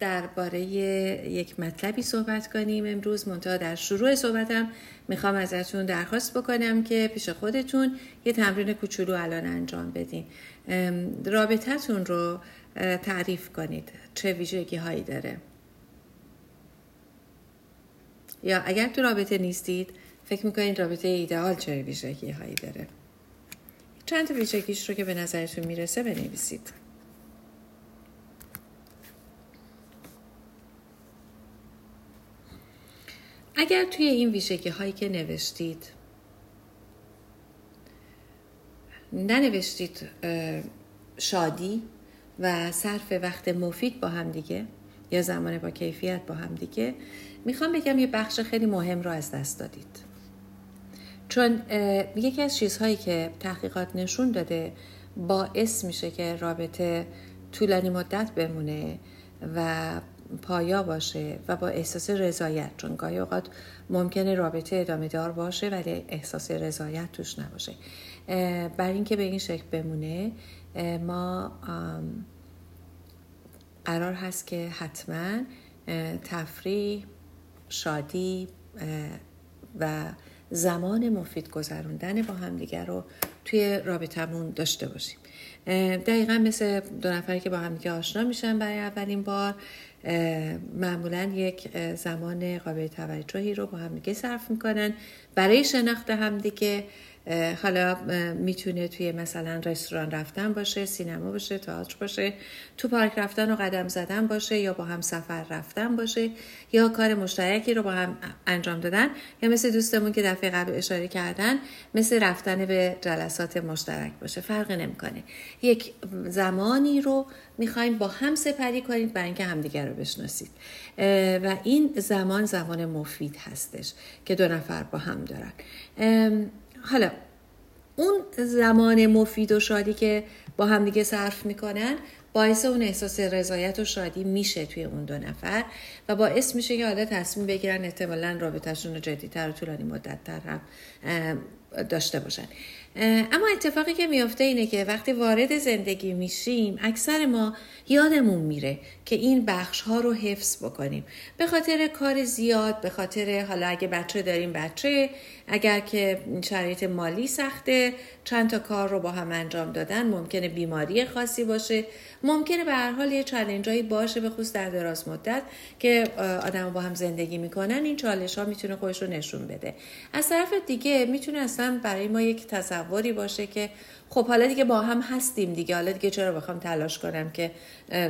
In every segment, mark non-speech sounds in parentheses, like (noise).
درباره یک مطلبی صحبت کنیم امروز. منتها در شروع صحبتم می‌خوام ازتون درخواست بکنم که پیش خودتون یه تمرین کوچولو الان انجام بدین. رابطتون رو تعریف کنید. چه ویژگی هایی داره؟ یا اگر تو رابطه نیستید فکر می‌کنید رابطه ایدئال چه ویژگی هایی داره؟ چند ویژگیش رو که به نظرتون می‌رسه بنویسید. اگر توی این ویژگی هایی که نوشتید ننوشتید شادی و صرف وقت مفید با هم دیگه یا زمان با کیفیت با هم دیگه می‌خوام بگم یه بخش خیلی مهم رو از دست دادید. چون یکی از چیزهایی که تحقیقات نشون داده باعث میشه که رابطه طولانی مدت بمونه و پایا باشه و با احساس رضایت چون گاهی اوقات ممکنه رابطه ادامه دار باشه ولی احساس رضایت توش نباشه. بر اینکه به این شکل بمونه ما قرار هست که حتما تفریح شادی و زمان مفید گذروندن با همدیگر رو توی رابطمون داشته باشیم. دقیقا مثل دو نفری که با همدیگه آشنا میشن برای اولین بار معمولا یک زمان قابل توجهی رو با همدیگه صرف می‌کنن. برای شناخت همدیگه حالا می‌تونه توی مثلا رستوران رفتن باشه سینما باشه تئاتر باشه تو پارک رفتن و قدم زدن باشه یا با هم سفر رفتن باشه یا کار مشترکی رو با هم انجام دادن یا مثل دوستمون که دفعه قبل اشاره کردن مثل رفتن به جلسات مشترک باشه. فرقی نمی‌کنه. یک زمانی رو می‌خوایم با هم سپری کنید برای اینکه همدیگر رو بشناسید. و این زمان زمان مفید هستش که دو نفر با هم دارن. حالا اون زمان مفید و شادی که با همدیگه صرف می‌کنن باعث اون احساس رضایت و شادی میشه توی اون دو نفر و باعث میشه که حالا تصمیم بگیرن احتمالا رابطهشون رو جدیتر و طولانی مدت تر هم داشته باشن. اما اتفاقی که میافته اینه که وقتی وارد زندگی میشیم اکثر ما یادمون میره که این بخش ها رو حفظ بکنیم. به خاطر کار زیاد به خاطر حالا اگه بچه داریم بچه اگر که شرایط مالی سخته چند تا کار رو با هم انجام دادن ممکنه بیماری خاصی باشه. ممکنه به هر حال یه چالنجایی باشه به خصوص در دراز مدت که آدم با هم زندگی می‌کنن. این چالش ها می‌تونه خودش رو نشون بده. از طرف دیگه می‌تونه اصلا برای ما یک تصوری باشه که خب حالا دیگه با هم هستیم دیگه. حالا دیگه چرا بخوام تلاش کنم که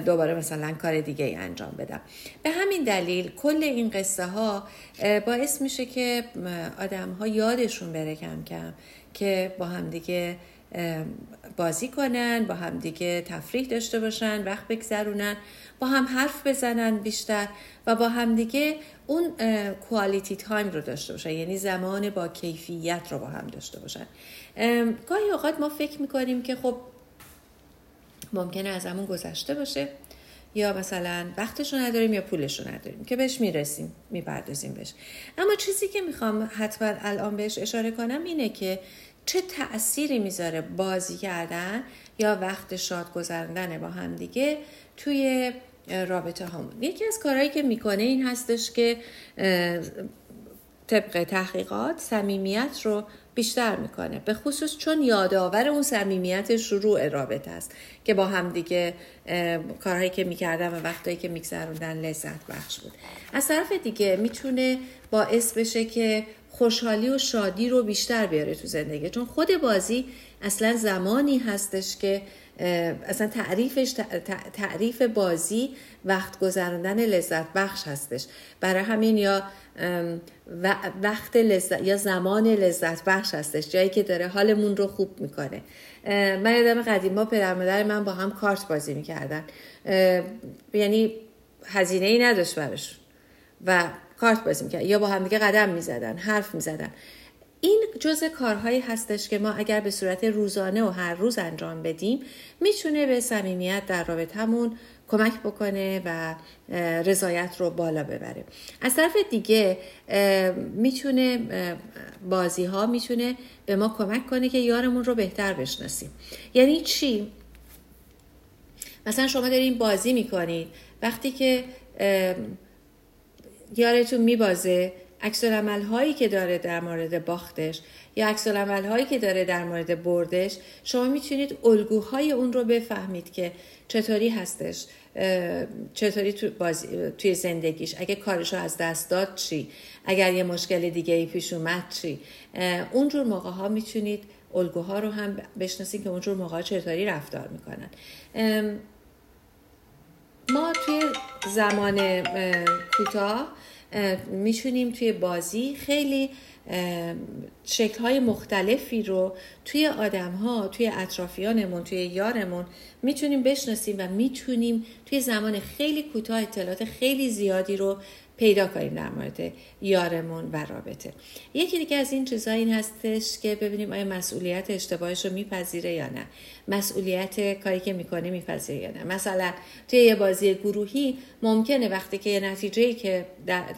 دوباره مثلا کار دیگه ای انجام بدم؟ به همین دلیل کل این قصه ها باعث میشه که آدم ها یادشون بره کم کم که با هم دیگه بازی کنن با هم دیگه تفریح داشته باشن وقت بگذرونن با هم حرف بزنن بیشتر و با هم دیگه اون کوالیتی تایم رو داشته باشن. یعنی زمان با کیفیت رو با هم داشته باشن. گاهی اوقات ما فکر می‌کنیم که خب ممکنه از همون گذشته باشه یا مثلا وقتشو نداریم یا پولشو نداریم که بهش می‌رسیم می‌پردازیم بهش. اما چیزی که می‌خوام حتما الان بهش اشاره کنم اینه که چه تأثیری می‌ذاره بازی کردن یا وقت شاد گذراندن با هم دیگه توی رابطه همون یکی از کارهایی که می‌کنه این هستش که طبق تحقیقات صمیمیت رو بیشتر می‌کنه. به خصوص چون یادآور اون صمیمیت شروع رابطه است که با هم دیگه کارهایی که می‌کردن و وقتایی که میگذروندن لذت بخش بود. از طرف دیگه می‌تونه باعث بشه که خوشحالی و شادی رو بیشتر بیاره تو زندگی. چون خود بازی اصلا زمانی هستش که اصلا تعریفش تعریف بازی وقت گذراندن لذت بخش هستش. برای همین یا وقت لذت یا زمان لذت بخش هستش جایی که داره حالمون رو خوب می‌کنه. من یادم قدیما پدر مادر من با هم کارت بازی می‌کردن. یعنی هزینه ای نداشت براش. و کارت بازی می‌کرد. یا با هم دیگه قدم می‌زدن حرف می‌زدن. این جزء کارهایی هستش که ما اگر به صورت روزانه و هر روز انجام بدیم می‌تونه به صمیمیت در رابطمون کمک بکنه و رضایت رو بالا ببره. از طرف دیگه می‌تونه بازی ها می‌تونه به ما کمک کنه که یارمون رو بهتر بشناسیم. یعنی چی؟ مثلا شما دارین بازی می‌کنید وقتی که یارتون میبازه عکس هایی که داره در مورد باختش یا عکس هایی که داره در مورد بردش شما می‌تونید الگوهای اون رو بفهمید که چطوری هستش چطوری تو توی زندگیش اگه کارش رو از دست داد چی؟ اگر یه مشکل دیگه ای پیش اومد چی؟ اونجور موقع ها می‌تونید الگوها رو هم بشناسید که اونجور موقع چطوری رفتار می‌کنن. ما توی زمان کوتاه می‌تونیم توی بازی خیلی شکل های مختلفی رو توی آدم ها توی اطرافیانمون توی یارمون می‌تونیم بشناسیم و می‌تونیم توی زمان خیلی کوتاه اطلاعات خیلی زیادی رو پیدا کنیم در مورد یارمون و رابطه. یکی دیگه از این چیزها این هستش که ببینیم آیا مسئولیت اشتباهش رو میپذیره یا نه. مسئولیت کاری که می‌کنه میپذیره یا نه. مثلا توی یه بازی گروهی ممکنه وقتی که یه نتیجه که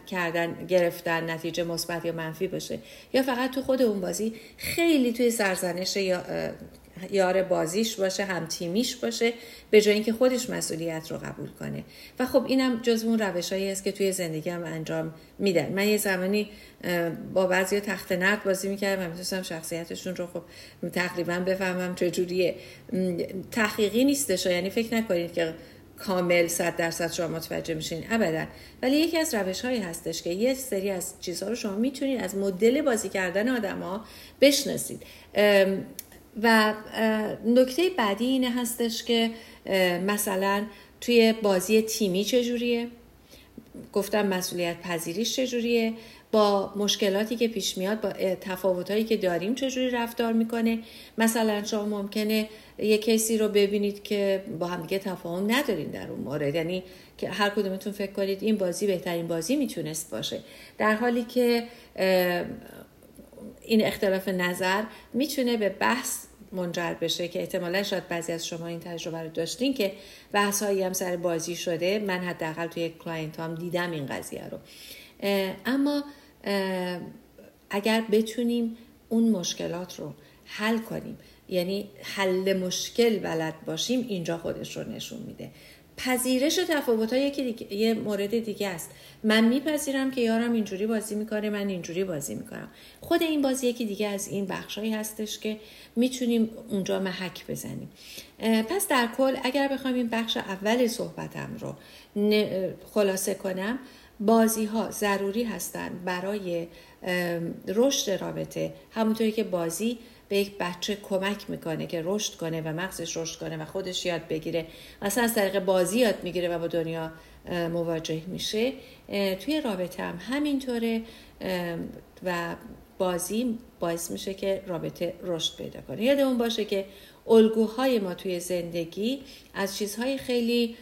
کردن گرفتن نتیجه مثبت یا منفی باشه یا فقط تو خود اون بازی خیلی توی سرزنش یا یار بازیش باشه هم تیمیش باشه به جای اینکه خودش مسئولیت رو قبول کنه. و خب اینم جز اون روش هایی است که توی زندگی هم انجام میدن من یه زمانی با بعضی تخت نرد بازی می‌کردم و می‌تونستم شخصیتشون رو خب تقریبا بفهمم چجوریه تحقیقی نیستش یعنی فکر نکنید که کامل صد درصد شما متوجه میشین. ابدا. ولی یکی از روش هایی هستش که یه سری از چیزها رو شما می‌تونید از مدل بازی کردن آدما بشناسید. و نکته بعدی اینه هستش که مثلا توی بازی تیمی چجوریه؟ گفتم مسئولیت پذیریش چجوریه؟ با مشکلاتی که پیش میاد با تفاوتهایی که داریم چجوری رفتار می‌کنه؟ مثلا شما ممکنه یه کسی رو ببینید که با هم دیگه تفاهم ندارین در اون مورد. یعنی که هر کدومتون فکر کنید این بازی بهترین بازی می‌تونست باشه. در حالی که این اختلاف نظر می‌تونه به بحث منجر بشه که احتمالا شاید بعضی از شما این تجربه رو داشتین که بحث هایی هم سر بازی شده. من حداقل توی client هام دیدم این قضیه رو. اما اگر بتونیم اون مشکلات رو حل کنیم یعنی حل مشکل بلد باشیم اینجا خودش رو نشون میده. پذیرش تفاوت یکی یه مورد دیگه است. من میپذیرم که یارم اینجوری بازی می‌کنه من اینجوری بازی می‌کنم. خود این بازی یکی دیگه از این بخشهایی هستش که می‌تونیم اونجا محک بزنیم. پس در کل اگر بخوام این بخش اول صحبتم رو خلاصه کنم بازی ها ضروری هستند برای رشد رابطه. همونطوری که بازی به یک بچه کمک می‌کنه که رشد کنه و مغزش رشد کنه و خودش یاد بگیره. مثلا از طریق بازی یاد می‌گیره و با دنیا مواجه میشه. توی رابطه هم همینطوره و بازی باعث میشه که رابطه رشد پیدا کنه. یادمون باشه که الگوهای ما توی زندگی از چیزهای خیلی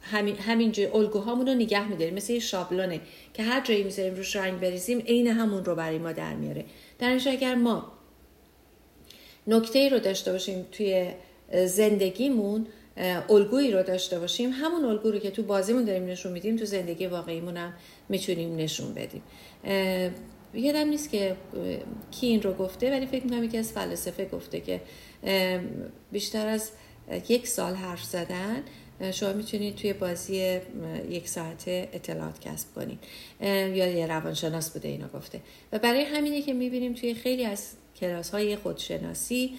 همین همینجوری الگوهامون رو نگه میداریم. مثل یه شابلونه که هر جایی می‌ذاریم روش رنگ بریزیم عین همون رو برای ما در میاره. در اگر ما نکته ای رو داشته باشیم توی زندگیمون الگویی رو داشته باشیم. همون الگو رو که تو بازیمون داریم نشون میدیم تو زندگی واقعیمون هم می‌تونیم نشون بدیم. یادم نیست که کی این رو گفته ولی فکر می‌کنم یکی از فلسفه گفته که بیشتر از یک سال حرف زدن شما می‌تونید توی بازی یک ساعته اطلاعات کسب کنید. یا یه روانشناس بوده اینا گفته. و برای همینه که می‌بینیم توی خیلی از کلاس های خودشناسی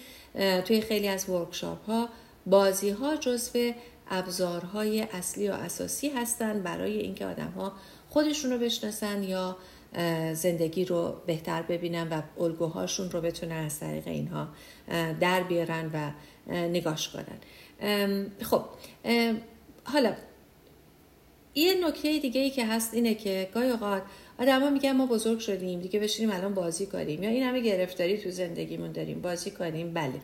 توی خیلی از ورکشاپ ها بازی ها جزو ابزارهای اصلی و اساسی هستند برای اینکه آدم ها خودشون رو بشناسن یا زندگی رو بهتر ببینن و الگوهاشون رو بتونن از طریق اینها در بیارن و نگاش کنن. خب حالا یه نکته دیگه ای که هست اینه که گاهی اوقات آدما میگن ما بزرگ شدیم دیگه بشینیم الان بازی کنیم. یا این همه گرفتاری تو زندگیمون داریم بازی کنیم بله.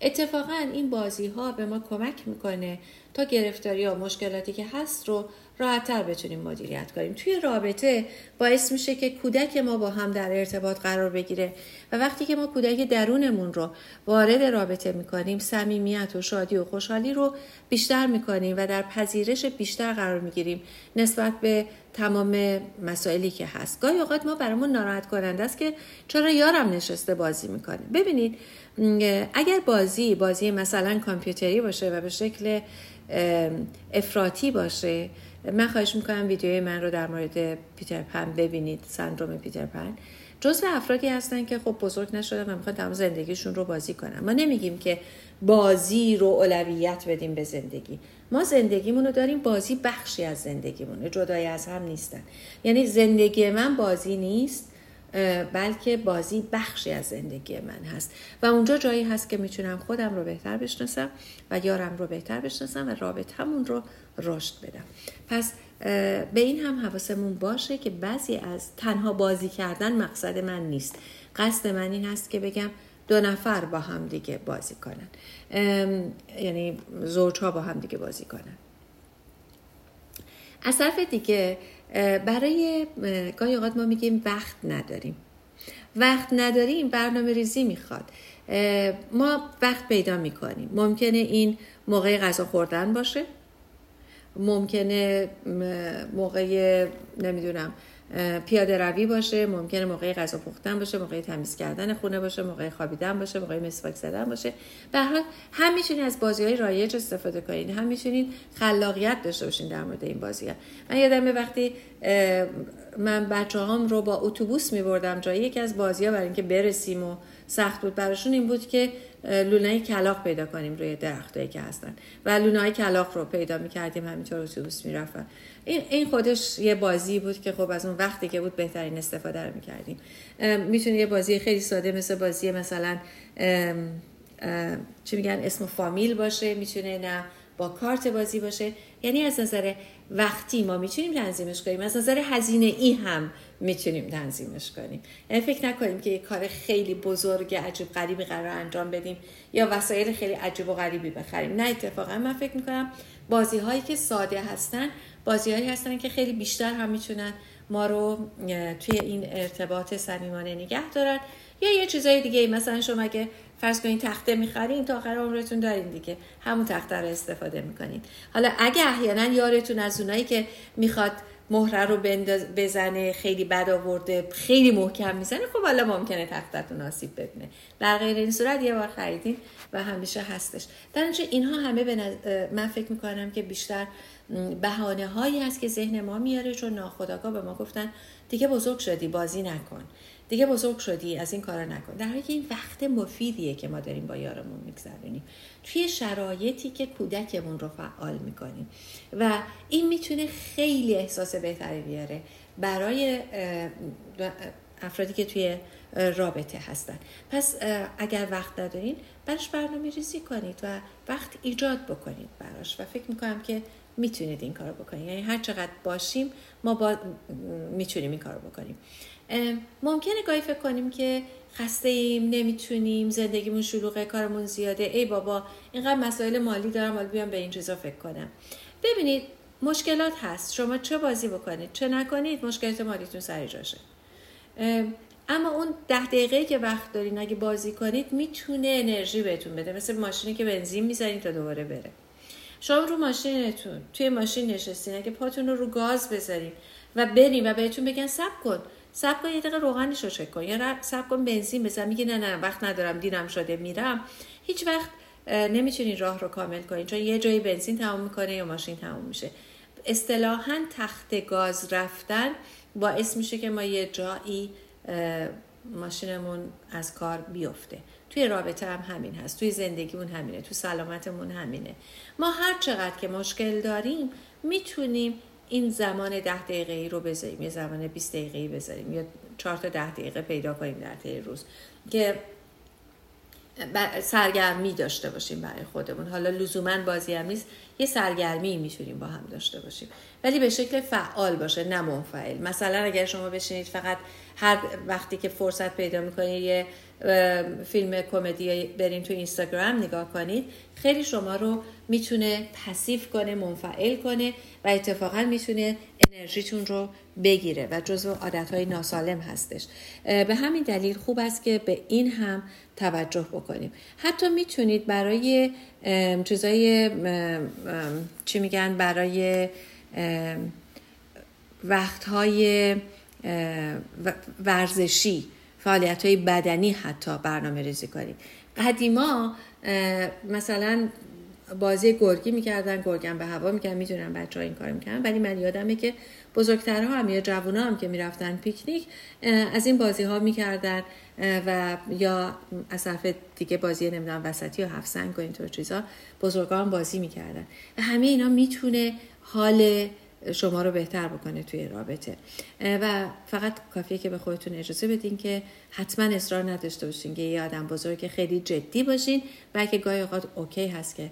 اتفاقا این بازی ها به ما کمک می‌کنه تا گرفتاری یا مشکلاتی که هست رو راحتتر بتونیم مدیریت کنیم. توی رابطه باعث میشه که کودک ما با هم در ارتباط قرار بگیره و وقتی که ما کودک درونمون رو وارد رابطه می‌کنیم صمیمیت و شادی و خوشحالی رو بیشتر می‌کنیم و در پذیرش بیشتر قرار می‌گیریم نسبت به تمام مسائلی که هست. گاهی اوقات ما برامون ناراحت کننده است که چرا یارم نشسته بازی می‌کنه. ببینید اگر بازی بازی مثلا کامپیوتری باشه و به شکل افراطی باشه من خواهش می‌کنم ویدیوی من رو در مورد پیتر پن ببینید سندروم پیتر پن. جزو افرادی هستن که خب بزرگ نشدن و می‌خوان تمام زندگیشون رو بازی کنن. ما نمیگیم که بازی رو اولویت بدیم به زندگی. ما زندگیمون رو داریم بازی بخشی از زندگیمونه جدای از هم نیستن. یعنی زندگی من بازی نیست. بلکه بازی بخشی از زندگی من هست. و اونجا جایی هست که می‌تونم خودم رو بهتر بشناسم و یارم رو بهتر بشناسم و رابطمون رو رشد بدم. پس به این هم حواسمون باشه که بعضی از تنها بازی کردن مقصد من نیست. قصد من این هست که بگم دو نفر با هم دیگه بازی کنن. یعنی زوج ها با هم دیگه بازی کنن. از طرف دیگه برای گاهی اوقات ما میگیم وقت نداریم. وقت نداریم برنامه ریزی می‌خواد. ما وقت پیدا می‌کنیم. ممکنه این موقع غذا خوردن باشه. ممکنه موقع نمی‌دونم پیاده روی باشه ممکنه موقع غذا پختن باشه موقع تمیز کردن خونه باشه موقع خوابیدن باشه موقع مسواک زدن باشه. به حال هم می‌تونید از بازی های رایج استفاده کنید هم می‌تونید خلاقیت داشته باشین در مورد این بازی ها من یادمه وقتی من بچه هم رو با اتوبوس میبردم جایی یکی از بازی ها برای اینکه برسیم و سخت بود براشون این بود که لونای کلاق پیدا کنیم روی درختایی که هستن. و لونای کلاق رو پیدا می‌کردیم همینطور اتوبوس می‌رفتن. این این خودش یه بازی بود که خب از اون وقتی که بود بهترین استفاده رو می‌کردیم. می‌تونه یه بازی خیلی ساده مثل بازی مثلا چی میگن اسم فامیل باشه می‌تونه نه با کارت بازی باشه. یعنی از نظر وقتی ما می‌تونیم تنظیمش کنیم از نظر هزینه ای هم می‌تونیم تنظیمش کنیم. یعنی فکر نکنیم که یه کار خیلی بزرگ عجیب غریبی قرار انجام بدیم یا وسایل خیلی عجیب و غریبی بخریم. نه اتفاقا من فکر می‌کنم بازی هایی که ساده هستن بازی هایی هستن که خیلی بیشتر هم می‌تونن ما رو توی این ارتباط صمیمانه نگه دارن. یا یه چیزای دیگه مثلا شما اگه فرض کنید تخته می‌خرین تا آخر عمرتون دارین دیگه. همون تخته رو استفاده می‌کنین حالا اگه احیانا یارتون از اونایی که می‌خواد مهره رو بزنه خیلی بد آورده خیلی محکم می‌زنه خب حالا ممکنه تختتون آسیب ببینه. در غیر این صورت یه بار خریدین و همیشه هستش. در اینها همه به من فکر می‌کنم که بیشتر بهانه هایی هست که ذهن ما میاره چون ناخداگاه به ما گفتن دیگه بزرگ شدی بازی نکن. دیگه بزرگ شدی از این کارا نکن. در حالی که این وقت مفیدیه که ما داریم با یارمون میگذرونیم. توی شرایطی که کودکمون رو فعال می‌کنیم. و این می‌تونه خیلی احساس بهتری بیاره برای افرادی که توی رابطه هستن. پس اگر وقت ندارین براش برنامه ریزی کنید و وقت ایجاد بکنید براش. و فکر می‌کنم که می‌تونید این کار بکنید. یعنی هر چقدر باشیم ما با... می‌تونیم این کار بکنیم. ممکنه گاهی فکر کنیم که خسته ایم نمی‌تونیم زندگیمون شلوغه کارمون زیاده. ای بابا اینقدر مسائل مالی دارم حالا بیام به این چیزا فکر کنم. ببینید مشکلات هست. شما چه بازی بکنید؟ چه نکنید مشکلات مالیتون سر جاشه. اما اون ده دقیقه که وقت دارین اگه بازی کنید می‌تونه انرژی بهتون بده. مثل ماشینی که بنزین می‌زنید تا دوباره بره. شما رو ماشینتون توی ماشین نشستین. اگه پاتون رو رو گاز بذارین و برین و بهتون بگن سب کن. سب کن یه دقیقه روغنش رو چک کن. یا سب کن بنزین بزن. میگه نه نه وقت ندارم دیرم شده میرم. هیچ وقت نمی‌تونین راه رو کامل کنین. چون یه جایی بنزین تمام می‌کنه یا ماشین تمام میشه. اصطلاحا تخت گاز رفتن باعث میشه که ما یه جایی ماشینمون از کار بیفته. توی رابطه هم همین هست توی زندگیمون همینه توی سلامتمون همینه. ما هر چقدر که مشکل داریم می‌تونیم این زمان ده دقیقه ای رو بذاریم یه زمان 20 دقیقه ای بذاریم یا چهار تا ده دقیقه پیدا کنیم در طی روز که سرگرمی داشته باشیم برای خودمون. حالا لزوما بازی هم نیست یه سرگرمی می‌تونیم با هم داشته باشیم. ولی به شکل فعال باشه نه منفعل. مثلا اگر شما بشینید فقط هر وقتی که فرصت پیدا می‌کنید یه فیلم کمدی برین تو اینستاگرام نگاه کنید. خیلی شما رو می‌تونه پسیف کنه منفعل کنه و اتفاقا می‌تونه انرژیتون رو بگیره و جزو عادتهای ناسالم هستش. به همین دلیل خوب است که به این هم توجه بکنیم. حتی می‌تونید برای چیزای چی میگن برای وقتهای ورزشی فعالیت های بدنی حتی برنامه ریزی کنید قدیما مثلا بازی گرگی می‌کردن گرگم به هوا می‌کردن می‌دونم بچه ها این کار می‌کردن ولی من یادمه که بزرگترها هم یا جوونا هم که می‌رفتن پیکنیک از این بازی ها می‌کردن و یا از طرف دیگه بازی نمی‌دونم وسطی و هفت سنگ و اینطور چیزا بزرگان بازی می‌کردن. و همه اینا می‌تونه حال شما رو بهتر بکنه توی رابطه. و فقط کافیه که به خودتون اجازه بدین که حتما اصرار نداشته باشین که یه آدم بزرگ خیلی جدی باشین بلکه گاهی اوقات اوکی هست که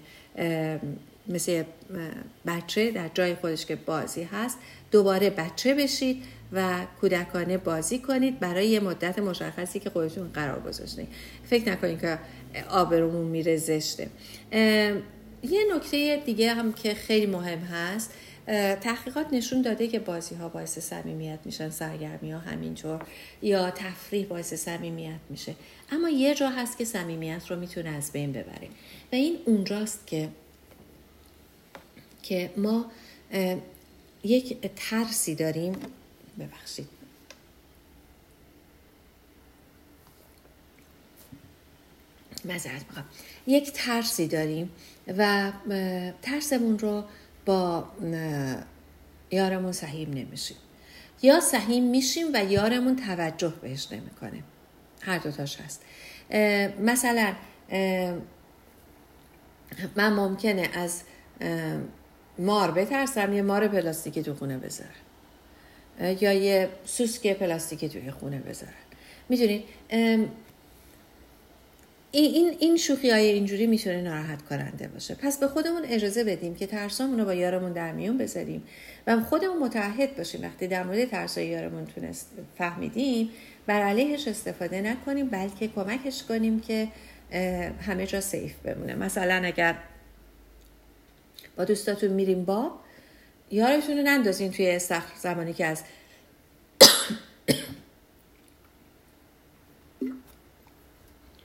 مثل بچه در جای خودش که بازی هست دوباره بچه بشید و کودکانه بازی کنید برای یه مدت مشخصی که خودتون قرار گذاشتید فکر نکنید که آبرومون میره زشته. یه نکته دیگه هم که خیلی مهم هست تحقیقات نشون داده که بازی ها باعث صمیمیت میشن سرگرمی ها همینطور یا تفریح باعث صمیمیت میشه. اما یه جا هست که صمیمیت رو می‌تونه از بین ببره. و این اونجاست که که ما یک ترسی داریم. ببخشید. مذارت می‌خوام. یک ترسی داریم و ترسمون رو با یارمون سهیم نمیشیم. یا سهیم میشیم و یارمون توجه بهش نمی‌کنه هر دوتاش هست. مثلا من ممکنه از مار بترسم یه مار پلاستیکی تو خونه بذارم یا یه سوسک پلاستیکی توی خونه بذارن. می‌دونید این این شوخی های اینجوری می‌تونه ناراحت کننده باشه. پس به خودمون اجازه بدیم که ترسامون رو با یارمون در میون بذاریم و خودمون متحد باشیم. وقتی در مورد ترسای یارمون تونست فهمیدیم بر علیهش استفاده نکنیم بلکه کمکش کنیم که همه جا سیف بمونه. مثلا اگر با دوستاتون میریم با یارتون رو نندازین توی استخر زمانی که از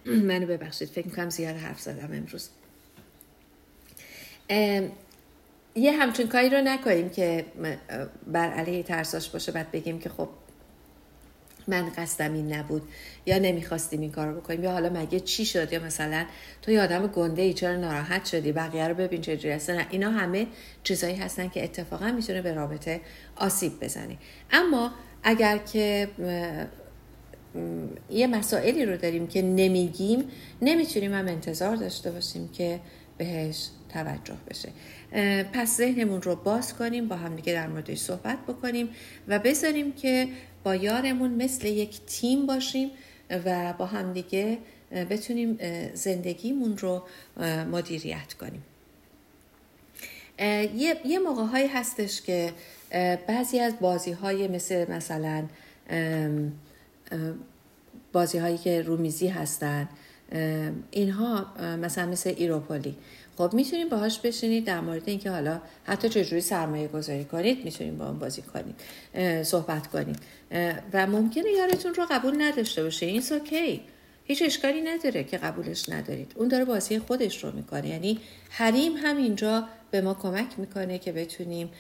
(clears throat) منو ببخشید فکر می‌کنم زیاد حرف زدم امروز. یه همچون کاری رو نکنیم که بر علیه ترساش باشه بعد بگیم که خب من قصدم این نبود یا نمی‌خواستیم این کار بکنیم یا حالا مگه چی شد؟ یا مثلا تو یه آدم گنده ای چرا ناراحت شدی؟ بقیه رو ببین چه هستن. اینا همه چیزایی هستن که اتفاقا می‌تونه به رابطه آسیب بزنه. اما اگر که یه مسائلی رو داریم که نمیگیم نمی‌تونیم هم انتظار داشته باشیم که بهش توجه بشه. پس ذهنمون رو باز کنیم با همدیگه در موردش صحبت بکنیم و بذاریم که با یارمون مثل یک تیم باشیم و با همدیگه بتونیم زندگیمون رو مدیریت کنیم. یه, یه موقع هایی هستش که بعضی از بازی های مثل مثلا بازی هایی که رومیزی هستن اینها مثلا مثل ایروپولی. خب می‌تونیم باهاش بشینید در مورد اینکه حالا حتی چجوری سرمایه گذاری کنید می‌تونیم با اون بازی کنید صحبت کنید. و ممکنه یارتون رو قبول نداشته باشه. این اوکی هیچ اشکالی نداره که قبولش ندارید. اون داره بازی خودش رو می‌کنه. یعنی حریم هم اینجا به ما کمک می‌کنه که بتونیم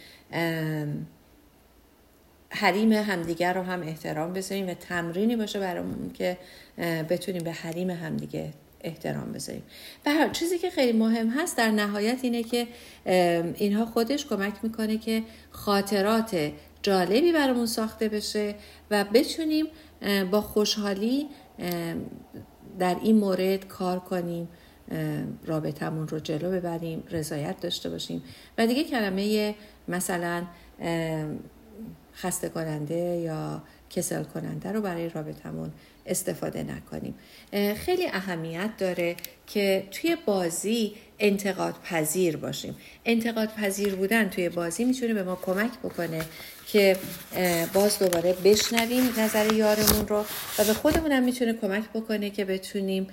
حریم همدیگر رو هم احترام بذاریم و تمرینی باشه برامون که بتونیم به حریم همدیگه احترام بذاریم. و چیزی که خیلی مهم هست در نهایت اینه که اینها خودش کمک می‌کنه که خاطرات جالبی برامون ساخته بشه و بتونیم با خوشحالی در این مورد کار کنیم رابطمون رو جلو ببریم رضایت داشته باشیم. و دیگه کلمه مثلا خسته کننده یا کسل کننده رو برای رابطمون استفاده نکنیم. خیلی اهمیت داره که توی بازی انتقاد پذیر باشیم. انتقاد پذیر بودن توی بازی می‌تونه به ما کمک بکنه که باز دوباره بشنویم نظر یارمون رو و به خودمون هم می‌تونه کمک بکنه که بتونیم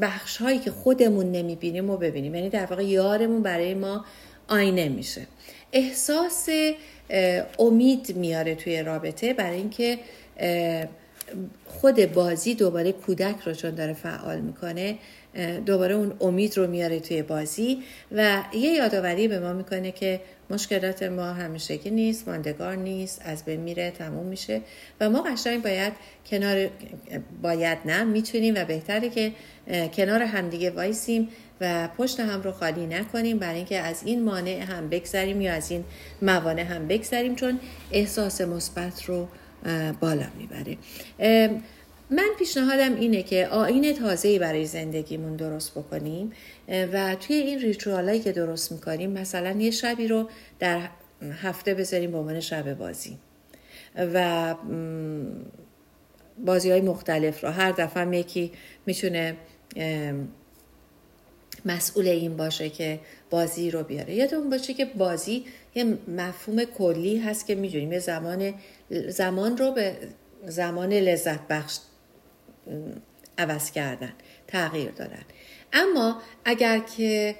بخش هایی که خودمون نمی‌بینیم و ببینیم. یعنی در واقع یارمون برای ما آینه میشه. احساس امید میاره توی رابطه برای اینکه خود بازی دوباره کودک رو چون داره فعال می‌کنه دوباره اون امید رو میاره توی بازی و یه یادآوری به ما می‌کنه که مشکلات ما همیشگی نیست ماندگار نیست از بین میره تموم میشه و ما قشنگ باید کنار باید نه می‌تونیم و بهتره که کنار همدیگه وایسیم. و پشت هم رو خالی نکنیم برای اینکه از این مانع هم بگذریم یا از این موانع هم بگذریم چون احساس مثبت رو بالا می‌بره. من پیشنهادم اینه که آین تازه‌ای برای زندگیمون درست بکنیم و توی این ریچوالایی که درست می‌کنیم مثلا یه شبی رو در هفته بذاریم به عنوان شب بازی. و بازی های مختلف رو. هر دفعه یکی می‌تونه مسئول این باشه که بازی رو بیاره. یادمون باشه که بازی یه مفهوم کلی هست که می‌دونیم. یه زمان زمان رو به زمان لذت بخش عوض کردن تغییر دادن. اما اگر که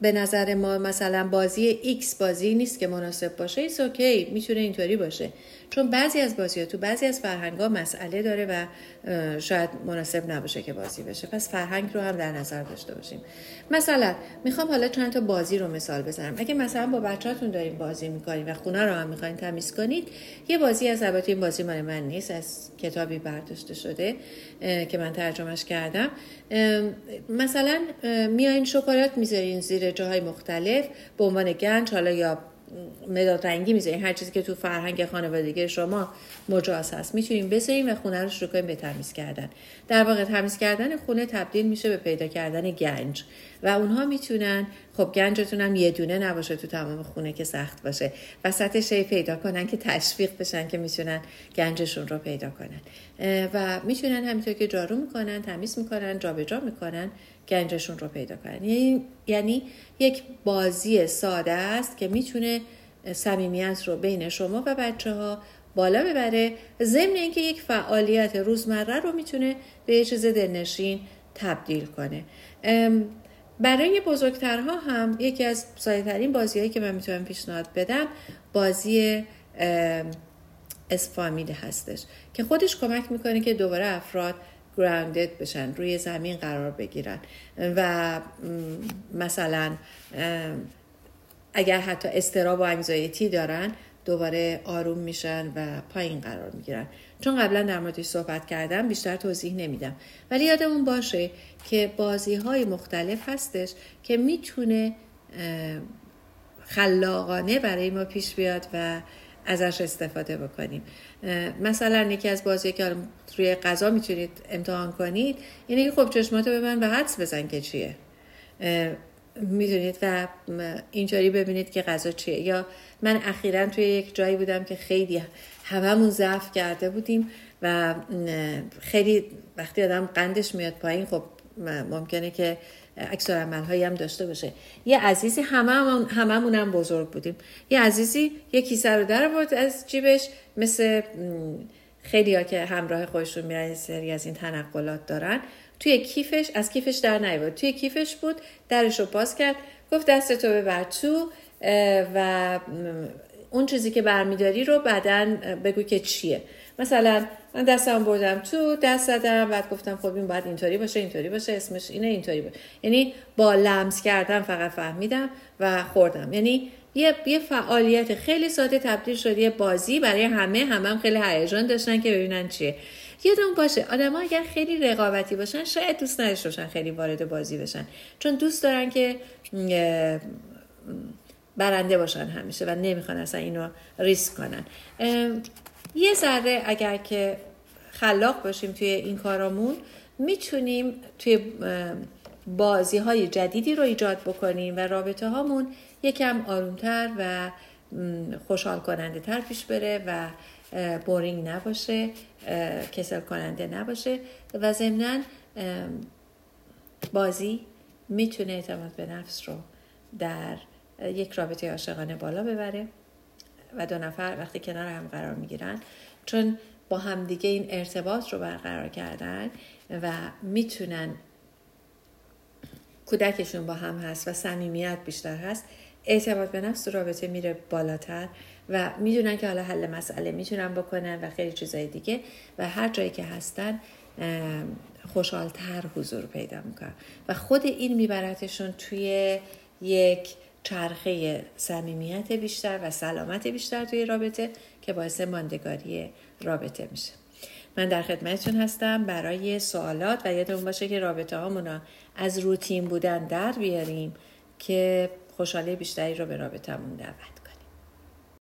به نظر ما مثلا بازی X بازی نیست که مناسب باشه it's okay می‌تونه اینطوری باشه. چون بعضی از بازی ها تو بعضی از فرهنگ ها مسئله داره و شاید مناسب نباشه که بازی بشه. پس فرهنگ رو هم در نظر داشته باشیم. مثلا می‌خوام حالا چند تا بازی رو مثال بزنم. اگه مثلا با بچهاتون داریم بازی می‌کنیم و خونه رو هم می‌خواین تمیز کنید یه بازی از البته این بازی مال من نیست از کتابی برداشته شده که من ترجمهش کردم. مثلا میایین شکلات می‌ذارین زیر جاهای مختلف به عنوان گنج حالا یا مداد رنگی می‌ذاریم. هر چیزی که تو فرهنگ خانوادگی شما مجاز هست. می‌تونیم بذاریم و خونه رو شروع کنیم به تمیز کردن. در واقع تمیز کردن خونه تبدیل میشه به پیدا کردن گنج. و اونها می‌تونن خب گنجتون هم یه دونه نباشه تو تمام خونه که سخت باشه. وسط شی پیدا کنن که تشویق بشن که می‌تونن گنجشون رو پیدا کنن. و می‌تونن همینطور که جارو می‌کنن تمیز می‌کنن جابجا می‌کنن گنجشون رو پیدا کنن. یعنی, یعنی یک بازی ساده است که می‌تونه صمیمیت رو بین شما و بچه ها بالا ببره. ضمن اینکه یک فعالیت روزمره رو می‌تونه به یه چیز دلنشین تبدیل کنه. برای بزرگترها هم یکی از سایترین بازی هایی که من می‌تونم پیشنهاد بدم بازی اسفامیل هستش که خودش کمک می‌کنه که دوباره افراد گراندد بشن روی زمین قرار بگیرن و مثلا اگر حتی استراب و انگزایتی دارن دوباره آروم میشن و پایین قرار می‌گیرن. چون قبلا در موردش صحبت کردم بیشتر توضیح نمیدم. ولی یادمون باشه که بازی های مختلف هستش که می‌تونه خلاقانه برای ما پیش بیاد و ازش استفاده بکنیم. مثلا یکی از بازی که روی غذا می‌تونید امتحان کنید اینه که خب چشماتو به من به حدس بزن که چیه. می‌دونید و اینجوری ببینید که غذا چیه. یا من اخیرا توی یک جایی بودم که خیلی هممون ضعف کرده بودیم و خیلی وقتی آدم قندش میاد پایین خب ممکنه که اکثر عمل هایی هم داشته باشه. یه عزیزی هممون هممون هم بزرگ بودیم. یه عزیزی یه کیسه رو در آورد از جیبش مثل خیلی ها که همراه خودشون میرن سری از این تنقلات دارن. توی کیفش از کیفش در نیورد. توی کیفش بود درش رو باز کرد گفت دستتو ببر تو و اون چیزی که برمیداری رو بعدا بگو که چیه. مثلا من دستم بردم تو دست زدم بعد گفتم خب این باید اینطوری باشه اینطوری باشه اسمش اینه اینطوری باشه. یعنی با لمس کردم فقط فهمیدم و خوردم. یعنی یه یه فعالیت خیلی ساده تبدیل شد یه بازی برای همه همه هم خیلی هیجان داشتن که ببینن چیه. یادم باشه آدما اگر خیلی رقابتی باشن شاید دوست نداشته باشن خیلی وارد بازی بشن. چون دوست دارن که برنده باشن همیشه و نمی‌خوان اصلا اینو ریسک کنن. یه ذره اگر که خلاق باشیم توی این کارامون می‌تونیم توی بازی های جدیدی رو ایجاد بکنیم و رابطه هامون یکم آرومتر و خوشحال کننده تر پیش بره و بورینگ نباشه کسل کننده نباشه و ضمنا بازی می‌تونه اعتماد به نفس رو در یک رابطه عاشقانه بالا ببره و دو نفر وقتی کنار هم قرار می‌گیرن چون با همدیگه این ارتباط رو برقرار کردن و می‌تونن کودکشون با هم هست و صمیمیت بیشتر هست اعتماد به نفس رابطه میره بالاتر و می‌دونن که حالا حل مسئله می‌تونن بکنن و خیلی چیزای دیگه و هر جایی که هستن خوشحالتر حضور پیدا می‌کنن. و خود این میبرتشون توی یک چرخه صمیمیت بیشتر و سلامت بیشتر توی رابطه که باعث ماندگاری رابطه میشه. من در خدمتتون هستم. برای سوالات و یادمون باشه که رابطه هامون از روتین بودن در بیاریم که خوشحالی بیشتری رو به رابطهمون دعوت